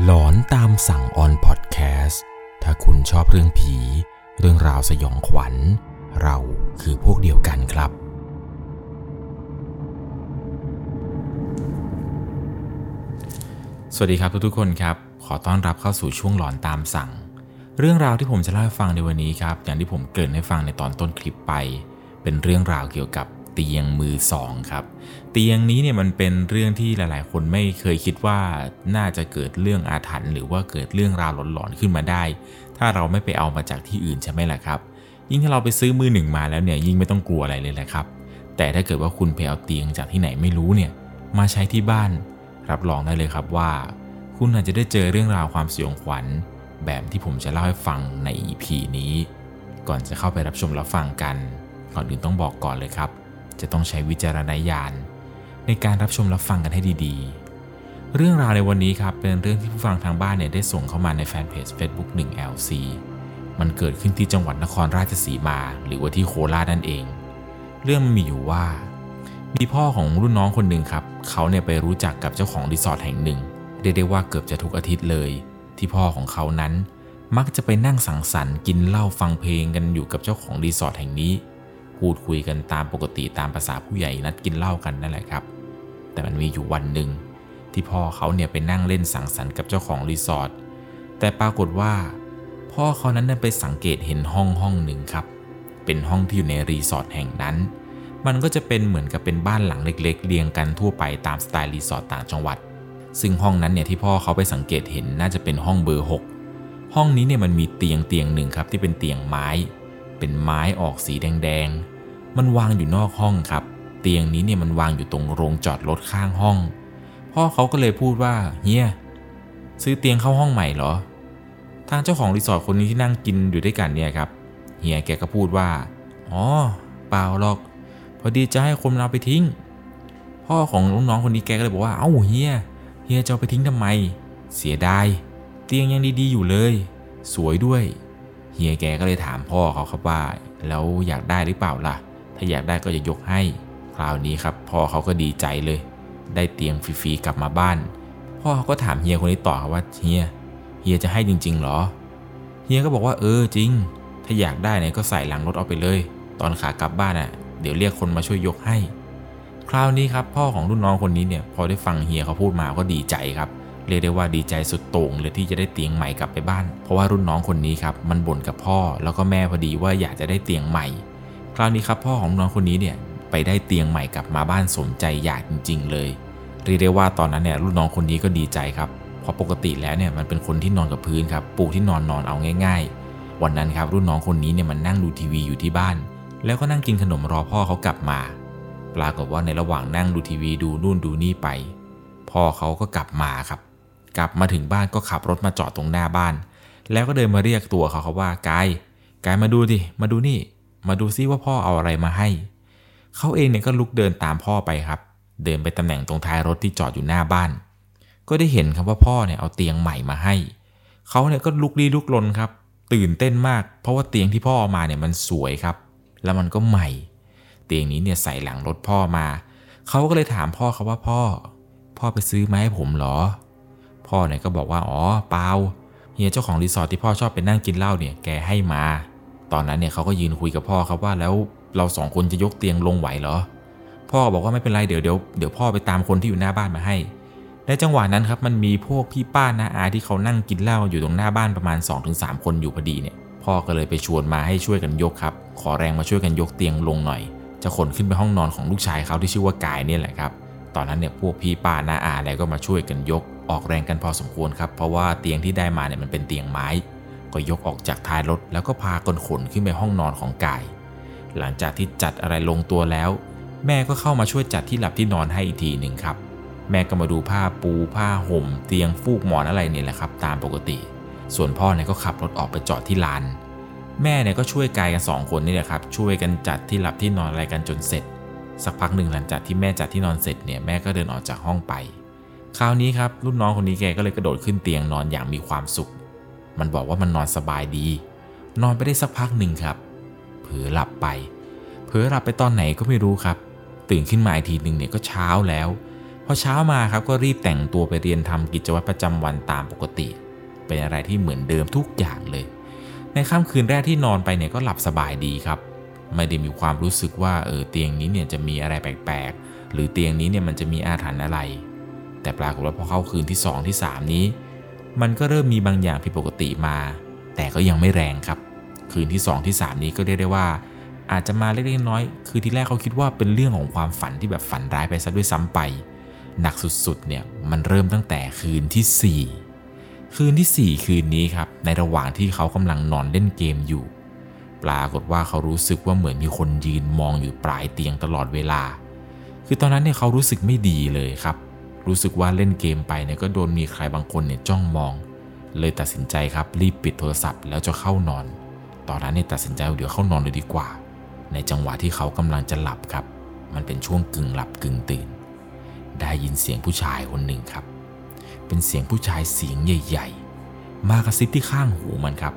หลอนตามสั่งออนพอดแคสต์ถ้าคุณชอบเรื่องผี เรื่องราวสยองขวัญ เราคือพวกเดียวกันครับ สวัสดีครับทุกๆคนครับ ขอต้อนรับเข้าสู่ช่วงหลอนตามสั่ง เรื่องราวที่ผมจะเล่าให้ฟังในวันนี้ครับ อย่างที่ผมเกริ่นให้ฟังในตอนต้นคลิปไป เป็นเรื่องราวเกี่ยวกับ เตียงมือสองครับ เตียงนี้เนี่ยมันเป็นเรื่องที่หลายๆ คนไม่เคยคิดว่าน่าจะเกิดเรื่องอาถรรพ์หรือว่าเกิดเรื่องราวหลอนๆขึ้นมาได้ ถ้าเราไม่ไปเอามาจากที่อื่นใช่ไหมล่ะครับ ยิ่งถ้าเราไปซื้อมือหนึ่งมาแล้วเนี่ยยิ่งไม่ต้องกลัวอะไรเลยแหละครับ แต่ถ้าเกิดว่าคุณไปเอาเตียงจากที่ไหนไม่รู้เนี่ยมาใช้ที่บ้าน รับรองได้เลยครับว่า คุณอาจจะได้เจอเรื่องราวความสยองขวัญ แบบที่ผมจะเล่าให้ฟังใน EP นี้ ก่อนจะเข้าไปรับชมรับฟังกัน ก่อนอื่นต้องบอกก่อนเลยครับ จะต้องใช้วิจารณญาณในการรับชมรับฟังกันให้ดีๆ เรื่องราวในวันนี้ครับเป็นเรื่องที่ผู้ฟังทางบ้านเนี่ยได้ส่งเข้ามาในแฟนเพจ Facebook 1 LC มันเกิดขึ้นที่จังหวัดนครราชสีมา หรือว่าที่โคราชนั่นเอง เรื่องมันมีอยู่ว่า มีพ่อของรุ่นน้องคนหนึ่งครับ เขาเนี่ยไปรู้จักกับเจ้าของรีสอร์ทแห่งหนึ่งเรียกได้ว่าเกือบจะทุกอาทิตย์เลย ที่พ่อของเขานั้น มักจะไปนั่งสังสรรค์กินเหล้าฟังเพลงกันอยู่กับเจ้าของรีสอร์ทแห่งนี้ พูดคุยกันตามปกติตามภาษาผู้ใหญ่นัดกินเหล้ากันนั่นแหละครับ แต่มันมีอยู่วันหนึ่งที่พ่อเขาเนี่ยไปนั่งเล่นสังสรรค์กับเจ้าของรีสอร์ทแต่ปรากฏว่า พ่อเขานั้นไปสังเกตเห็นห้องห้องหนึ่งครับ เป็นห้องที่อยู่ในรีสอร์ทแห่งนั้น มันก็จะเป็นเหมือนกับเป็นบ้านหลังเล็ก ๆ เรียงกันทั่วไปตามสไตล์รีสอร์ทต่างจังหวัด ซึ่งห้องนั้นเนี่ยที่พ่อเขาไปสังเกตเห็นน่าจะเป็นห้องเบอร์ 6 ห้องนี้เนี่ยมันมีเตียงเตียงหนึ่งครับที่เป็นเตียงไม้ เป็นไม้ออกสีแดงๆ มันวางอยู่นอกห้องครับ เตียงนี้เนี่ยมันวางอยู่ตรงโรงจอดรถข้างห้อง พ่อเขาก็เลยพูดว่าเฮียซื้อเตียงเข้าห้องใหม่เหรอ ทางเจ้าของรีสอร์ทคนนี้ที่นั่งกินอยู่ด้วยกันเนี่ยครับเฮียแกก็พูดว่าอ๋อเปล่าหรอก พอดีจะให้คนเอาไปทิ้ง พ่อของน้องๆคนนี้แกก็เลยบอกว่าเอ้าเฮียเฮียจะไปทิ้งทำไม เสียดายเตียงยังดีๆอยู่เลย สวยด้วยเฮียแกก็เลยถามพ่อเขาครับว่า แล้วอยากได้หรือเปล่าล่ะ ถ้าอยากได้ก็จะยกให้ คราวนี้ครับพ่อเขาก็ดีใจเลย ได้เตียงฟรีๆกลับมาบ้าน พ่อเขาก็ถามเฮียคนนี้ต่อครับว่าเฮียเฮียจะให้จริงๆหรอ เฮียก็บอกว่าเออจริง ถ้าอยากได้เนี่ยก็ใส่หลังรถเอาไปเลย ตอนขากลับบ้านอะ เดี๋ยวเรียกคนมาช่วยยกให้ คราวนี้ครับพ่อของรุ่นน้องคนนี้เนี่ยพอได้ฟังเฮียเขาพูดมาก็ดีใจครับเรียกได้ว่าดีใจสุดโต่งเลยที่จะได้เตียงใหม่กลับไปบ้าน เพราะว่ารุ่นน้องคนนี้ครับมันบ่นกับพ่อแล้วก็แม่พอดีว่าอยากจะได้เตียงใหม่ คราวนี้ครับพ่อของน้องคนนี้เนี่ยไปได้เตียงใหม่กลับมาบ้านสมใจอยากจริง ๆ เลยเรียกได้ว่าตอนนั้นเนี่ยรุ่นน้องคนนี้ก็ดีใจครับเพราะปกติแล้วเนี่ยมันเป็นคนที่นอนกับพื้นครับปูที่นอนนอนเอาง่าย ๆ วันนั้นครับรุ่นน้องคนนี้เนี่ยมันนั่งดูทีวีอยู่ที่บ้าน แล้วก็นั่งกินขนมรอพ่อเขากลับมา ปรากฏว่าในระหว่างนั่งดูทีวีดูนู่นดูนี่ไป พ่อเขาก็กลับมาครับ กลับมาถึงบ้านก็ขับรถมาจอดตรงหน้าบ้าน แล้วก็เดินมาเรียกตัวเขาเขาว่ากายกายมาดูดิมาดูนี่ มาดูซิว่าพ่อเอาอะไรมาให้ เขาเองเนี่ยก็ลุกเดินตามพ่อไปครับ เดินไปตำแหน่งตรงท้ายรถที่จอดอยู่หน้าบ้าน ก็ได้เห็นครับว่าพ่อเนี่ยเอาเตียงใหม่มาให้ เขาเนี่ยก็ลุกลี้ลุกลนครับ ตื่นเต้นมาก เพราะว่าเตียงที่พ่อเอามาเนี่ยมันสวยครับ แล้วมันก็ใหม่ เตียงนี้เนี่ยใส่หลังรถพ่อมา เขาก็เลยถามพ่อเขาว่าพ่อ พ่อไปซื้อมาให้ผมเหรอ พ่อเนี่ยก็บอกว่าอ๋อเปล่าเฮียเจ้าของรีสอร์ทที่พ่อชอบไปนั่งกินเหล้าเนี่ยแกให้มา ตอนนั้นเนี่ยเขาก็ยืนคุยกับพ่อครับว่าแล้วเราสองคนจะยกเตียงลงไหวเหรอ พ่อบอกว่าไม่เป็นไรเดี๋ยวเดี๋ยวเดี๋ยวพ่อไปตามคนที่อยู่หน้าบ้านมาให้ในจังหวะนั้นครับมันมีพวกพี่ป้าน้าอาที่เขานั่งกินเหล้าอยู่ตรงหน้าบ้านประมาณ 2-3 คนอยู่พอดีเนี่ย พ่อก็เลยไปชวนมาให้ช่วยกันยกครับ ขอแรงมาช่วยกันยกเตียงลงหน่อย จะขนขึ้นไปห้องนอนของลูกชายเขาที่ชื่อว่ากายเนี่ยแหละครับ ตอนนั้นเนี่ยพวกพี่ป้าน้าอาอะไรก็มาช่วยกันยก ออกแรงกันพอสมควรครับ เพราะว่าเตียงที่ได้มาเนี่ยมันเป็นเตียงไม้ ก็ยกออกจากท้ายรถแล้วก็พากันขนขึ้นไปห้องนอนของกาย หลังจากที่จัดอะไรลงตัวแล้ว แม่ก็เข้ามาช่วยจัดที่หลับที่นอนให้อีกทีหนึ่งครับ แม่ก็มาดูผ้าปูผ้าห่ม เตียงฟูกหมอนอะไรเนี่ยแหละครับ ตามปกติ ส่วนพ่อเนี่ยก็ขับรถออกไปจอดที่ลาน แม่เนี่ยก็ช่วยกายกันสองคนนี่แหละครับ ช่วยกันจัดที่หลับที่นอนอะไรกันจนเสร็จ สักพักหนึ่งหลังจากที่แม่จัดที่นอนเสร็จเนี่ยแม่ก็เดินออกจากห้องไป คราวนี้ครับรุ่นน้องคนนี้แกก็เลยกระโดดขึ้นเตียงนอนอย่างมีความสุข มันบอกว่ามันนอนสบายดี นอนไปได้สักพักหนึ่งครับ เผลอหลับไป เผลอหลับไปตอนไหนก็ไม่รู้ครับ ตื่นขึ้นมาอีกทีหนึ่งเนี่ยก็เช้าแล้ว พอเช้ามาครับก็รีบแต่งตัวไปเรียนทำกิจวัตรประจำวันตามปกติ เป็นอะไรที่เหมือนเดิมทุกอย่างเลย ในค่ำคืนแรกที่นอนไปเนี่ยก็หลับสบายดีครับ ไม่ได้มีความรู้สึกว่าเออเตียงนี้เนี่ยจะมีอะไรแปลกๆ หรือเตียงนี้เนี่ยมันจะมีอาถรรพ์อะไร แต่ปรากฏว่าพอเข้าคืนที่ 2 ที่ 3 นี้ มันก็เริ่มมีบางอย่างผิดปกติมา แต่ก็ยังไม่แรงครับ คืนที่ 2 ที่ 3 นี้ก็เรียกได้ว่า อาจจะมาเล็กๆน้อยๆคือที่แรกเขาคิดว่าเป็นเรื่องของความฝันที่แบบฝันร้ายไปซะด้วยซ้ำไป หนักสุดๆเนี่ยมันเริ่มตั้งแต่คืนที่ 4 คืนที่ 4 คืนนี้ครับในระหว่างที่เขากำลังนอนเล่นเกมอยู่ ปรากฏว่าเขารู้สึกว่าเหมือนมีคนยืนมองอยู่ปลายเตียงตลอดเวลา คือตอนนั้นเนี่ยเขารู้สึกไม่ดีเลยครับ รู้สึกว่าเล่นเกมไปเนี่ยก็โดนมีใครบางคนเนี่ยจ้องมอง เลยตัดสินใจครับรีบปิดโทรศัพท์แล้วจะเข้านอน ตอนนั้นเนี่ยตัดสินใจเดี๋ยวเข้านอนเลยดีกว่า ในจังหวะที่เขากำลังจะหลับครับ มันเป็นช่วงกึ่งหลับกึ่งตื่น ได้ยินเสียงผู้ชายคนหนึ่งครับ เป็นเสียงผู้ชายเสียงใหญ่ ๆ มากระซิบที่ข้างหูมันครับ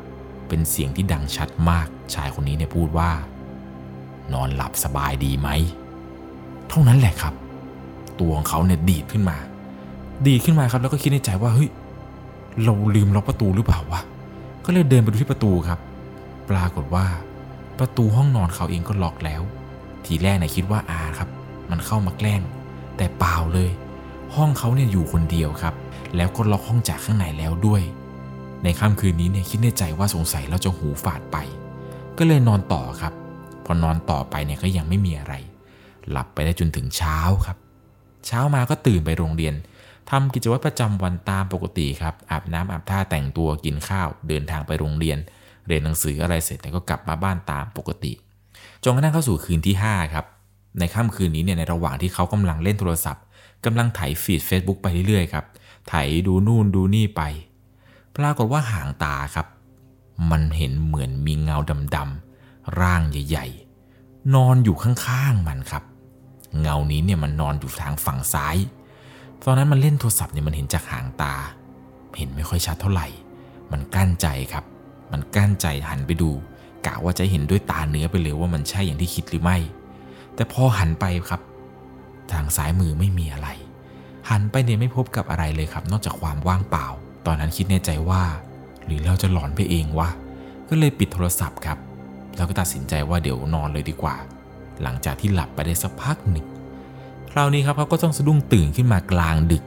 เป็นเสียงที่ดังชัดมาก ชายคนนี้เนี่ยพูดว่า นอนหลับสบายดีไหม เท่านั้นแหละครับ ตัวของเขาเนี่ยดีดขึ้นมา ดีดขึ้นมาครับแล้วก็คิดในใจว่าเฮ้ยเราลืมล็อกประตูหรือเปล่าวะก็เลยเดินไปดูที่ประตูครับ ปรากฏว่า ประตูห้องนอนเขาเองก็ล็อกแล้ว ทีแรกเนี่ยคิดว่าอาครับ มันเข้ามาแกล้ง แต่เปล่าเลย ห้องเขาเนี่ยอยู่คนเดียวครับ แล้วก็ล็อกห้องจากข้างในแล้วด้วย ในค่ำคืนนี้เนี่ยคิดในใจว่าสงสัยเราจะหูฝาดไป ก็เลยนอนต่อครับ พอนอนต่อไปเนี่ยก็ยังไม่มีอะไร หลับไปได้จนถึงเช้าครับ เช้ามาก็ตื่นไปโรงเรียนทำกิจวัตรประจำวันตามปกติครับ อาบน้ำอาบท่าแต่งตัวกินข้าว เดินทางไปโรงเรียน เรียนหนังสืออะไรเสร็จแล้วก็กลับมาบ้านตามปกติ จนกระทั่งเข้าสู่คืนที่ 5 ครับ ในค่ำคืนนี้เนี่ยในระหว่างที่เขากำลังเล่นโทรศัพท์กำลังไถฟีด Facebook ไปเรื่อยๆครับไถดูนู่นดูนี่ไป ปรากฏว่าหางตาครับ มันเห็นเหมือนมีเงาดำๆร่างใหญ่ ๆ นอนอยู่ข้างๆมันครับ เงานี้เนี่ยมันนอนอยู่ทางฝั่งซ้าย ตอนนั้นมันเล่นโทรศัพท์เนี่ยมันเห็นจากหางตา เห็นไม่ค่อยชัดเท่าไหร่ มันกั้นใจครับ มันกั้นใจหันไปดูกะว่าจะเห็นด้วยตาเนื้อไปเลยว่ามันใช่อย่างที่คิดหรือไม่ แต่พอหันไปครับ ทางซ้ายมือไม่มีอะไร หันไปเนี่ยไม่พบกับอะไรเลยครับ นอกจากความว่างเปล่า ตอนนั้นคิดในใจว่า หรือเราจะหลอนไปเองวะ ก็เลยปิดโทรศัพท์ครับ แล้วก็ตัดสินใจว่าเดี๋ยวนอนเลยดีกว่า หลังจากที่หลับไปได้สักพักหนึ่ง คราวนี้ครับเขาก็ต้องสะดุ้งตื่นขึ้นมากลางดึก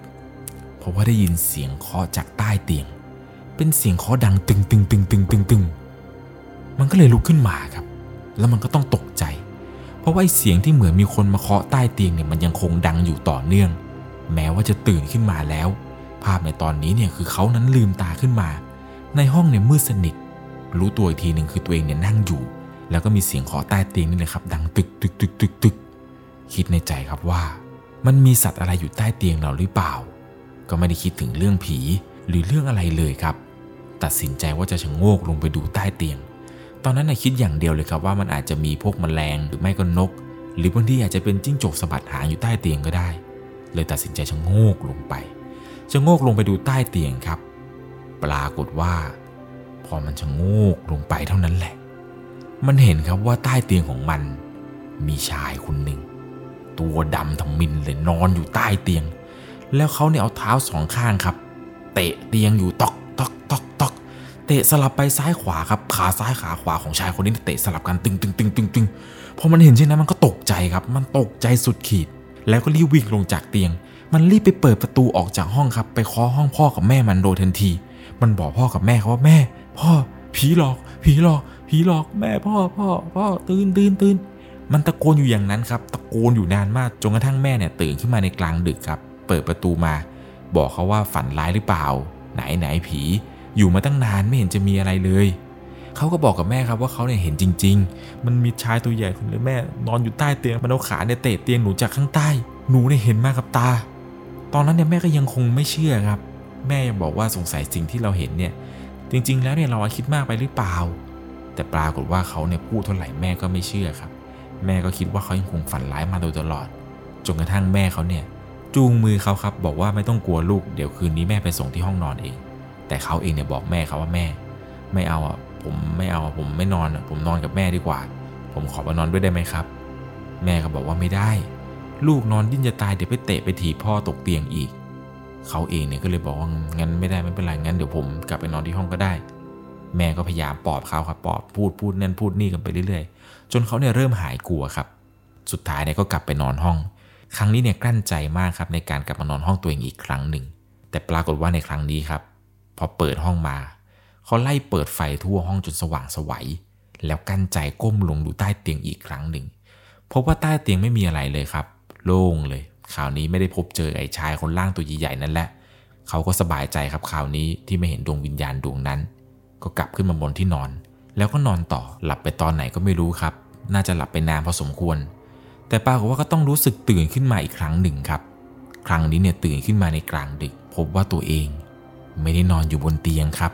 เพราะว่าได้ยินเสียงเคาะจากใต้เตียง เป็นเสียงเคาะดังตึงตึงตึงตึงตึงตึงมันก็เลยลุกขึ้นมาครับ แล้วมันก็ต้องตกใจ เพราะว่าไอ้เสียงที่เหมือนมีคนมาเคาะใต้เตียงเนี่ยมันยังคงดังอยู่ต่อเนื่อง แม้ว่าจะตื่นขึ้นมาแล้ว ภาพในตอนนี้เนี่ยคือเขานั้นลืมตาขึ้นมา ในห้องเนี่ยมืดสนิท รู้ตัวอีกทีหนึ่งคือตัวเองเนี่ยนั่งอยู่ แล้วก็มีเสียงเคาะใต้เตียงนี่เลยครับ ดังตึกตึกตึกตึกตึกคิดในใจครับว่า มันมีสัตว์อะไรอยู่ใต้เตียงเราหรือเปล่า ก็ไม่ได้คิดถึงเรื่องผีหรือเรื่องอะไรเลยครับ ตัดสินใจว่าจะชะโงกลงไปดูใต้เตียง ตอนนั้นนะคิดอย่างเดียวเลยครับว่ามันอาจจะมีพวกแมลงหรือไม่ก็นก หรือบางทีอาจจะเป็นจิ้งจกสะบัดหางอยู่ใต้เตียงก็ได้ เลยตัดสินใจชะโงกลงไปชะโงกลงไปดูใต้เตียงครับ ปรากฏว่า พอมันชะโงกลงไปเท่านั้นแหละ มันเห็นครับว่าใต้เตียงของมัน มีชายคนหนึ่ง ตัวดำทั้งมินเลยนอนอยู่ใต้เตียง แล้วเขาเนี่ยเอาเท้าสองข้างครับ เตะเตียงอยู่ตอกตอกตอกตอกเตะสลับไปซ้ายขวาครับขาซ้ายขาขวาของชายคนนี้เตะสลับกันตึงตึงตึงตึงตึงพอมันเห็นเช่นนั้นมันก็ตกใจครับ มันตกใจสุดขีด แล้วก็รีบวิ่งลงจากเตียง มันรีบไปเปิดประตูออกจากห้องครับ ไปเคาะห้องพ่อกับแม่มันโดยทันที มันบอกพ่อกับแม่ครับว่าแม่ พ่อผีหลอก ผีหลอก ผีหลอกแม่พ่อพ่อพ่อตื่นตื่นตื่นมันตะโกนอยู่อย่างนั้นครับ ตะโกนอยู่นานมากจนกระทั่งแม่เนี่ยตื่นขึ้นมาในกลางดึกครับ เปิดประตูมา บอกเขาว่าฝันร้ายหรือเปล่า ไหนไหนผี อยู่มาตั้งนานไม่เห็นจะมีอะไรเลยเขาก็บอกกับแม่ครับว่าเขาเนี่ยเห็นจริง ๆ มันมีชายตัวใหญ่คนนึงแม่ นอนอยู่ใต้เตียงมันเอาขาเนี่ยเตะเตียงหนูจากข้างใต้ หนูเนี่ยเห็นมากกับตา ตอนนั้นเนี่ยแม่ก็ยังคงไม่เชื่อครับ แม่ยังบอกว่าสงสัยสิ่งที่เราเห็นเนี่ย จริง ๆ แล้วเนี่ยเราคิดมากไปหรือเปล่า แต่ปรากฏว่าเขาเนี่ยพูดเท่าไหร่แม่ก็ไม่เชื่อครับ แม่ก็คิดว่าเขายังคงฝันร้ายมาโดยตลอด จนกระทั่งแม่เขาเนี่ยจูงมือเขาครับบอกว่าไม่ต้องกลัวลูกเดี๋ยวคืนนี้แม่ไปส่งที่ห้องนอนเอง แต่เขาเองเนี่ยบอกแม่เขาว่าแม่ ไม่เอาอะผมไม่เอาผมไม่นอนผมนอนกับแม่ดีกว่า ผมขอมานอนด้วยได้ไหมครับ แม่ก็บอกว่าไม่ได้ ลูกนอนดิ้นจะตายเดี๋ยวไปเตะไปถีบพ่อตกเตียงอีก เขาเองเนี่ยก็เลยบอกว่างั้นไม่ได้ไม่เป็นไรงั้นเดี๋ยวผมกลับไปนอนที่ห้องก็ได้ แม่ก็พยายามปลอบเขาครับปลอบพูดพูดนั่นพูดนี่กันไปเรื่อยๆ จนเขาเนี่ยเริ่มหายกลัวครับ สุดท้ายเนี่ยก็กลับไปนอนห้อง ครั้งนี้เนี่ยกลั้นใจมากครับในการกลับมานอนห้องตัวเองอีกครั้งหนึ่ง แต่ปรากฏว่าในครั้งนี้ครับ พอเปิดห้องมาเขาไล่เปิดไฟทั่วห้องจนสว่างสวัยแล้วกั้นใจก้มลงดูใต้เตียงอีกครั้งหนึ่งพบว่าใต้เตียงไม่มีอะไรเลยครับ โล่งเลยคราวนี้ไม่ได้พบเจอไอ้ชายคนล่างตัวใหญ่ๆนั่นแหละเขาก็สบายใจครับคราวนี้ที่ไม่เห็นดวงวิญญาณดวงนั้น ก็กลับขึ้นมาบนที่นอน แล้วก็นอนต่อหลับไปตอนไหนก็ไม่รู้ครับ น่าจะหลับไปนานพอสมควร แต่ปรากฏว่าก็ต้องรู้สึกตื่นขึ้นมาอีกครั้งหนึ่งครับ ครั้งนี้เนี่ยตื่นขึ้นมาในกลางดึก พบว่าตัวเอง ไม่ได้นอนอยู่บนเตียงครับ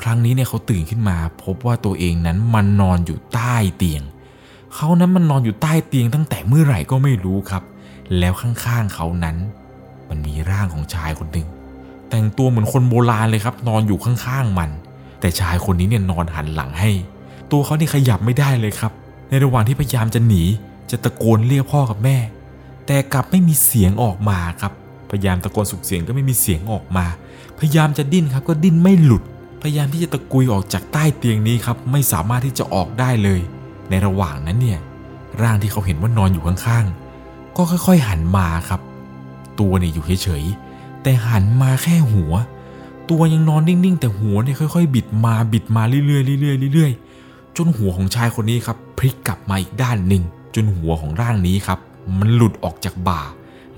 ครั้งนี้เนี่ยเขาตื่นขึ้นมา พบว่าตัวเองนั้นมันนอนอยู่ใต้เตียง เขานั้นมันนอนอยู่ใต้เตียงตั้งแต่เมื่อไหร่ก็ไม่รู้ครับ แล้วข้างๆเขานั้น มันมีร่างของชายคนหนึ่งแต่งตัวเหมือนคนโบราณเลยครับ นอนอยู่ข้างๆมัน แต่ชายคนนี้เนี่ยนอนหันหลังให้ ตัวเขาเนี่ยขยับไม่ได้เลยครับ ในระหว่างที่พยายามจะหนี จะตะโกนเรียกพ่อกับแม่ แต่กลับไม่มีเสียงออกมาครับ พยายามตะโกนสุกเสียงก็ไม่มีเสียงออกมา พยายามจะดิ้นครับก็ดิ้นไม่หลุด พยายามที่จะตะกุยออกจากใต้เตียงนี้ครับไม่สามารถที่จะออกได้เลย ในระหว่างนั้นเนี่ยร่างที่เขาเห็นว่านอนอยู่ข้างๆ ก็ค่อยๆหันมาครับ ตัวเนี่ยอยู่เฉยๆแต่หันมาแค่หัว ตัวยังนอนนิ่งๆ แต่หัวเนี่ยค่อยๆ บิดมาบิดมาเรื่อยๆเรื่อยๆเรื่อยๆจนหัวของชายคนนี้ครับพลิกกลับมาอีกด้านหนึ่งจนหัวของร่างนี้ครับ มันหลุดออกจากบ่า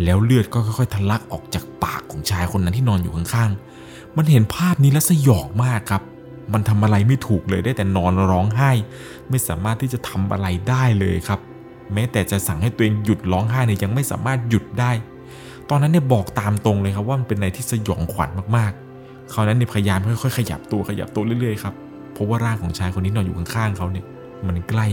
แล้วเลือดก็ค่อยๆทะลักออกจากปากของชายคนนั้นที่นอนอยู่ข้างๆ มันเห็นภาพนี้แล้วสยองมากครับ มันทำอะไรไม่ถูกเลยได้แต่นอนร้องไห้ ไม่สามารถที่จะทำอะไรได้เลยครับ แม้แต่จะสั่งให้ตัวเองหยุดร้องไห้เนี่ยยังไม่สามารถหยุดได้ ตอนนั้นเนี่ยบอกตามตรงเลยครับว่ามันเป็นอะไรที่สยองขวัญมากๆ เขานั้นเนี่ยพยายามค่อยๆขยับตัวขยับตัวเรื่อยๆครับเพราะว่าร่างของชายคนนี้นอนอยู่ข้างๆเขาเนี่ยมันใกล้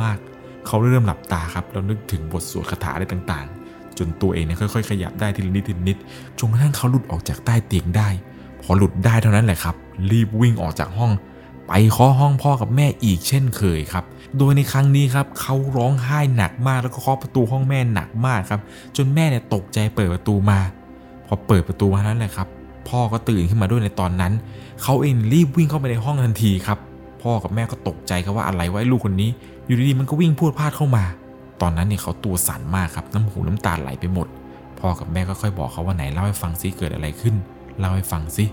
มากๆ เขาเริ่มหลับตาครับแล้วนึกถึงบทสวดคาถาอะไรต่างๆ จนตัวเองเนี่ยค่อยๆ ขยับได้ทีละนิดทีละนิดจนกระทั่งเขาหลุดออกจากใต้เตียงได้ พอหลุดได้เท่านั้นแหละครับ รีบวิ่งออกจากห้อง ไปเคาะห้องพ่อกับแม่อีกเช่นเคยครับ โดยในครั้งนี้ครับเขาร้องไห้หนักมากแล้วก็เคาะประตูห้องแม่หนักมากครับ จนแม่เนี่ยตกใจเปิดประตูมา พอเปิดประตูมานั้นแหละครับ พ่อก็ตื่นขึ้นมาด้วยในตอนนั้น เขาเองรีบวิ่งเข้าไปในห้องทันทีครับ พ่อกับแม่ก็ตกใจครับว่าอะไรวะไอ้ลูกคนนี้ อยู่ดีๆมันก็วิ่งพูดพลาดเข้ามา ตอนนั้นเนี่ยเขาตัวสั่นมากครับน้ำหูน้ำตาไหลไปหมด พ่อกับแม่ก็ค่อยบอกเขาว่าไหนเล่าให้ฟังซิเกิดอะไรขึ้นเล่าให้ฟังซิ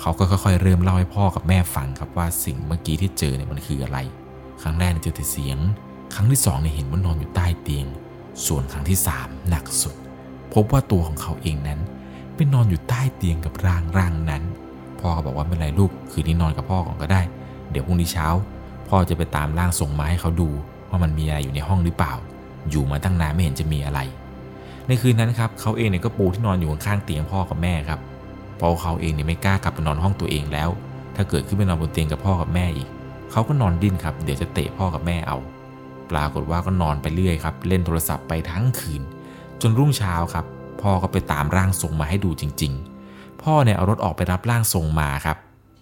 เขาก็ค่อยๆเริ่มเล่าให้พ่อกับแม่ฟังครับว่าสิ่งเมื่อกี้ที่เจอเนี่ยมันคืออะไร ครั้งแรกเนี่ยเจอแต่เสียง ครั้งที่สองเนี่ยเห็นว่านอนอยู่ใต้เตียง ส่วนครั้งที่สามหนักสุด พบว่าตัวของเขาเองนั้น เป็นอนอยู่ใต้เตียงกับร่างร่างนั้น พ่อก็บอกว่าไม่เป็นไรลูก คืนนี้นอนกับพ่อก่อนก็ได้ เดี๋ยวพรุ่งนี้เช้า พ่อจะไปตามร่างส่งมาให้เขาดู ว่ามันมีอะไรอยู่ในห้องหรือเปล่า อยู่มาตั้งนานไม่เห็นจะมีอะไร ในคืนนั้นครับเขาเองเนี่ยก็ปูที่นอนอยู่ข้างเตียงพ่อกับแม่ครับเพราะเขาเองเนี่ยไม่กล้ากลับไปนอนห้องตัวเองแล้ว ถ้าเกิดขึ้นไปนอนบนเตียงกับพ่อกับแม่อีกเขาก็นอนดิ้นครับ เดี๋ยวจะเตะพ่อกับแม่เอา ปรากฏว่าก็นอนไปเรื่อยครับ เล่นโทรศัพท์ไปทั้งคืน จนรุ่งเช้าครับ พ่อก็ไปตามร่างทรงมาให้ดูจริง ๆ พ่อเนี่ยเอารถออกไปรับร่างทรงมาครับ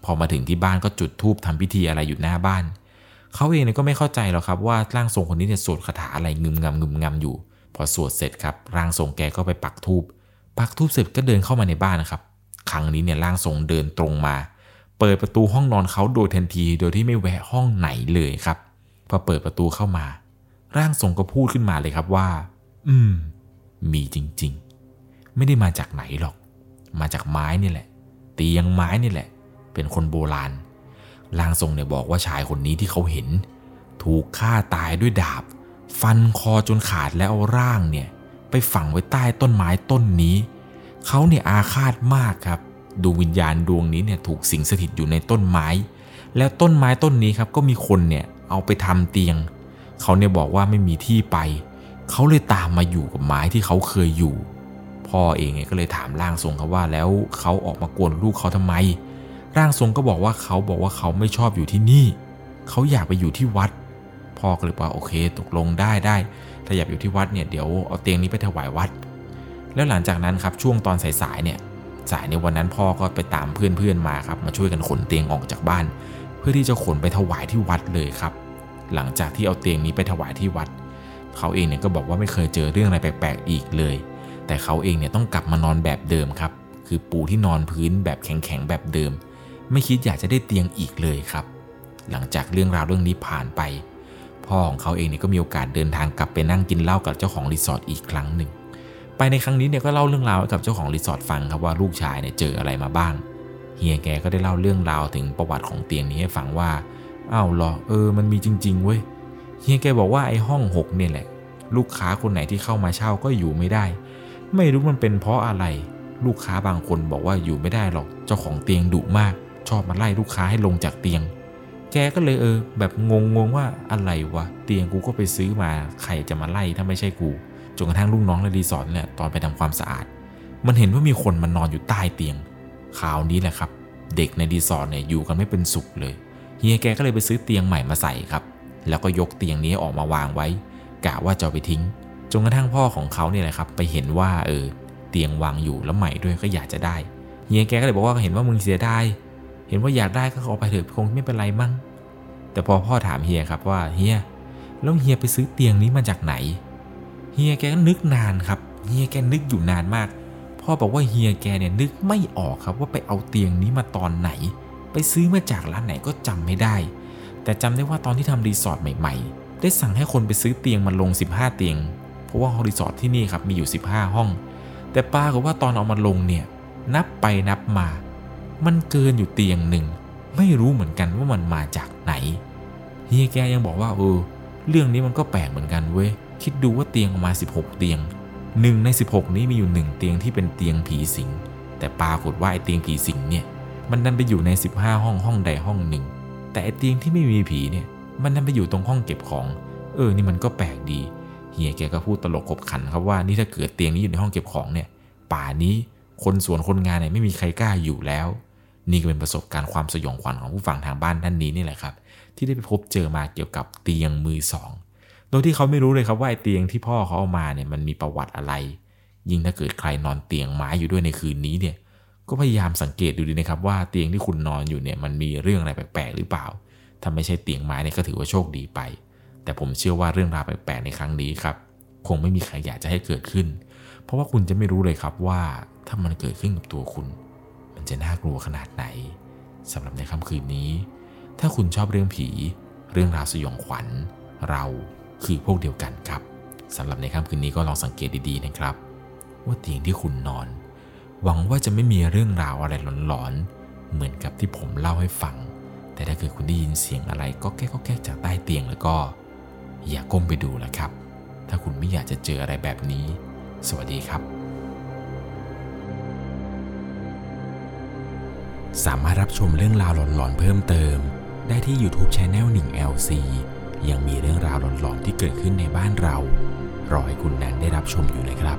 พอมาถึงที่บ้านก็จุดธูปทำพิธีอะไรอยู่หน้าบ้าน เขาเองเนี่ยก็ไม่เข้าใจหรอกครับว่าร่างทรงคนนี้เนี่ยสวดคาถาอะไรงึมงำงึมงำอยู่ พอสวดเสร็จครับร่างทรงแกก็ไปปักธูปปักธูปเสร็จก็เดินเข้ามาในบ้านนะครับ ครั้งนี้เนี่ยร่างทรงเดินตรงมา เปิดประตูห้องนอนเขาโดยทันทีโดยที่ไม่แวะห้องไหนเลยครับพอเปิดประตูเข้ามา ร่างทรงก็พูดขึ้นมาเลยครับว่า อืม มีจริง ๆ ไม่ได้มาจากไหนหรอก มาจากไม้นี่แหละ เตียงไม้นี่แหละ เป็นคนโบราณร่างทรงเนี่ยบอกว่าชายคนนี้ที่เขาเห็น ถูกฆ่าตายด้วยดาบ ฟันคอจนขาดแล้วเอาร่างเนี่ย ไปฝังไว้ใต้ต้นไม้ต้นนี้ เขาเนี่ยอาฆาตมากครับดวงวิญญาณดวงนี้เนี่ยถูกสิงสถิตอยู่ในต้นไม้ แล้วต้นไม้ต้นนี้ครับก็มีคนเนี่ยเอาไปทำเตียง เขาเนี่ยบอกว่าไม่มีที่ไป เขาเลยตามมาอยู่กับไม้ที่เขาเคยอยู่ พ่อเองก็เลยถามร่างทรงเขาว่าแล้วเขาออกมากวนลูกเขาทำไม ร่างทรงก็บอกว่าเขาบอกว่าเขาไม่ชอบอยู่ที่นี่ เขาอยากไปอยู่ที่วัด พ่อก็เลยบอกโอเค ตกลงได้ได้ถ้าอยากอยู่ที่วัดเนี่ยเดี๋ยวเอาเตียงนี้ไปถวายวัด แล้วหลังจากนั้นครับช่วงตอนสายๆเนี่ยสายในวันนั้นพ่อก็ไปตามเพื่อนๆมาครับมาช่วยกันขนเตียงออกจากบ้าน เพื่อที่จะขนไปถวายที่วัดเลยครับ หลังจากที่เอาเตียงนี้ไปถวายที่วัด เขาเองเนี่ยก็บอกว่าไม่เคยเจอเรื่องอะไรแปลกๆอีกเลย แต่เขาเองเนี่ยต้องกลับมานอนแบบเดิมครับ คือปูที่นอนพื้นแบบแข็งๆแบบเดิม ไม่คิดอยากจะได้เตียงอีกเลยครับ หลังจากเรื่องราวเรื่องนี้ผ่านไป พ่อของเขาเองเนี่ยก็มีโอกาสเดินทางกลับไปนั่งกินเหล้ากับเจ้าของรีสอร์ทอีกครั้งหนึ่ง ไปในครั้งนี้เนี่ยก็เล่าเรื่องราวให้กับเจ้าของรีสอร์ทฟังครับว่าลูกชายเนี่ยเจออะไรมาบ้าง เฮียแกก็ได้เล่าเรื่องราวถึงประวัติของเตียงนี้ให้ฟังว่าอ้าวหรอเออมันมีจริง ๆเว้ยเฮียแกบอกว่าไอ้ห้องหกเนี่ยแหละ ลูกค้าคนไหนที่เข้ามาเช่าก็อยู่ไม่ได้ ไม่รู้มันเป็นเพราะอะไร ลูกค้าบางคนบอกว่าอยู่ไม่ได้หรอกเจ้าของเตียงดุมาก ชอบมาไล่ลูกค้าให้ลงจากเตียง แกก็เลยเออ แบบงงๆว่าอะไรวะเตียงกูก็ไปซื้อมาใครจะมาไล่ถ้าไม่ใช่กูจนกระทั่งลูกน้องในรีสอร์ทเนี่ยตอนไปทำความสะอาด มันเห็นว่ามีคนมานอนอยู่ใต้เตียงข่าวนี้แหละครับ เด็กในรีสอร์ทเนี่ยอยู่กันไม่เป็นสุขเลยเฮียแกก็เลยไปซื้อเตียงใหม่มาใส่ครับ แล้วก็ยกเตียงนี้ออกมาวางไว้กะว่าจะไปทิ้ง จนกระทั่งพ่อของเขาเนี่ยแหละครับ ไปเห็นว่าเออเตียงวางอยู่แล้วใหม่ด้วยก็อยากจะได้เฮียแกก็เลยบอกว่าเห็นว่ามึงเสียดายเห็นว่าอยากได้ก็เอาไปเถอะคงไม่เป็นไรมั่งแต่พอพ่อถามเฮียครับว่าเฮียแล้วเฮียไปซื้อเตียงนี้มาจากไหนเฮียแกก็นึกนานครับเฮียแกนึกอยู่นานมาก พ่อบอกว่าเฮียแกเนี่ยนึกไม่ออกครับว่าไปเอาเตียงนี้มาตอนไหน ไปซื้อมาจากร้านไหนก็จำไม่ได้ แต่จำได้ว่าตอนที่ทำรีสอร์ทใหม่ ๆ ได้สั่งให้คนไปซื้อเตียงมาลง 15 เตียง เพราะว่ารีสอร์ทที่นี่ครับมีอยู่ 15 ห้อง แต่ปรากฏว่าตอนเอามาลงเนี่ยนับไปนับมา มันเกินอยู่เตียงหนึ่ง ไม่รู้เหมือนกันว่ามันมาจากไหนเฮียแกยังบอกว่าเออเรื่องนี้มันก็แปลกเหมือนกันเว้ยคิดดูว่าเตียงออกมา 16 เตียงหนึ่งใน 16 นี้มีอยู่หนึ่งเตียงที่เป็นเตียงผีสิง แต่ปรากฏว่าไอเตียงผีสิงเนี่ยมันดันไปอยู่ใน 15 ห้องห้องใดห้องหนึ่ง แต่ไอเตียงที่ไม่มีผีเนี่ยมันดันไปอยู่ตรงห้องเก็บของ เออนี่มันก็แปลกดี เฮียแกก็พูดตลกขบขันครับว่านี่ถ้าเกิดเตียงนี้อยู่ในห้องเก็บของเนี่ย ป่านี้คนสวนคนงานเนี่ยไม่มีใครกล้าอยู่แล้ว นี่ก็เป็นประสบการณ์ความสยองขวัญของผู้ฟังทางบ้านท่านนี้นี่แหละครับ ที่ได้ไปพบเจอมาเกี่ยวกับเตียงมือสองโดยที่เขาไม่รู้เลยครับว่าไอ้เตียงที่พ่อเขาเอามาเนี่ยมันมีประวัติอะไร ยิ่งถ้าเกิดใครนอนเตียงไม้อยู่ด้วยในคืนนี้เนี่ย ก็พยายามสังเกตดูดีนะครับว่าเตียงที่คุณนอนอยู่เนี่ยมันมีเรื่องอะไรแปลกๆหรือเปล่า ถ้าไม่ใช่เตียงไม้เนี่ยก็ถือว่าโชคดีไป แต่ผมเชื่อว่าเรื่องราวแปลกๆในครั้งนี้ครับ คงไม่มีใครอยากจะให้เกิดขึ้น เพราะว่าคุณจะไม่รู้เลยครับว่าถ้ามันเกิดขึ้นกับตัวคุณ มันจะน่ากลัวขนาดไหนสำหรับในค่ำคืนนี้ ถ้าคุณชอบเรื่องผี เรื่องราวสยองขวัญ เราคือพวกเดียวกันครับสำหรับในค่ำคืนนี้ก็ลองสังเกตดีๆนะครับ ว่าเตียงที่คุณนอน หวังว่าจะไม่มีเรื่องราวอะไรหลอนๆเหมือนกับที่ผมเล่าให้ฟัง แต่ถ้าเกิดคุณได้ยินเสียงอะไรก็แก้ก็แก้จากใต้เตียงแล้วก็ อย่าก้มไปดูละครับ ถ้าคุณไม่อยากจะเจออะไรแบบนี้ สวัสดีครับ สามารถรับชมเรื่องราวหลอนๆเพิ่มเติม ได้ที่ YouTube Channel 1 LC ยังมีเรื่องราวหลอนๆที่เกิดขึ้นในบ้านเรา รอให้คุณแนนได้รับชมอยู่นะครับ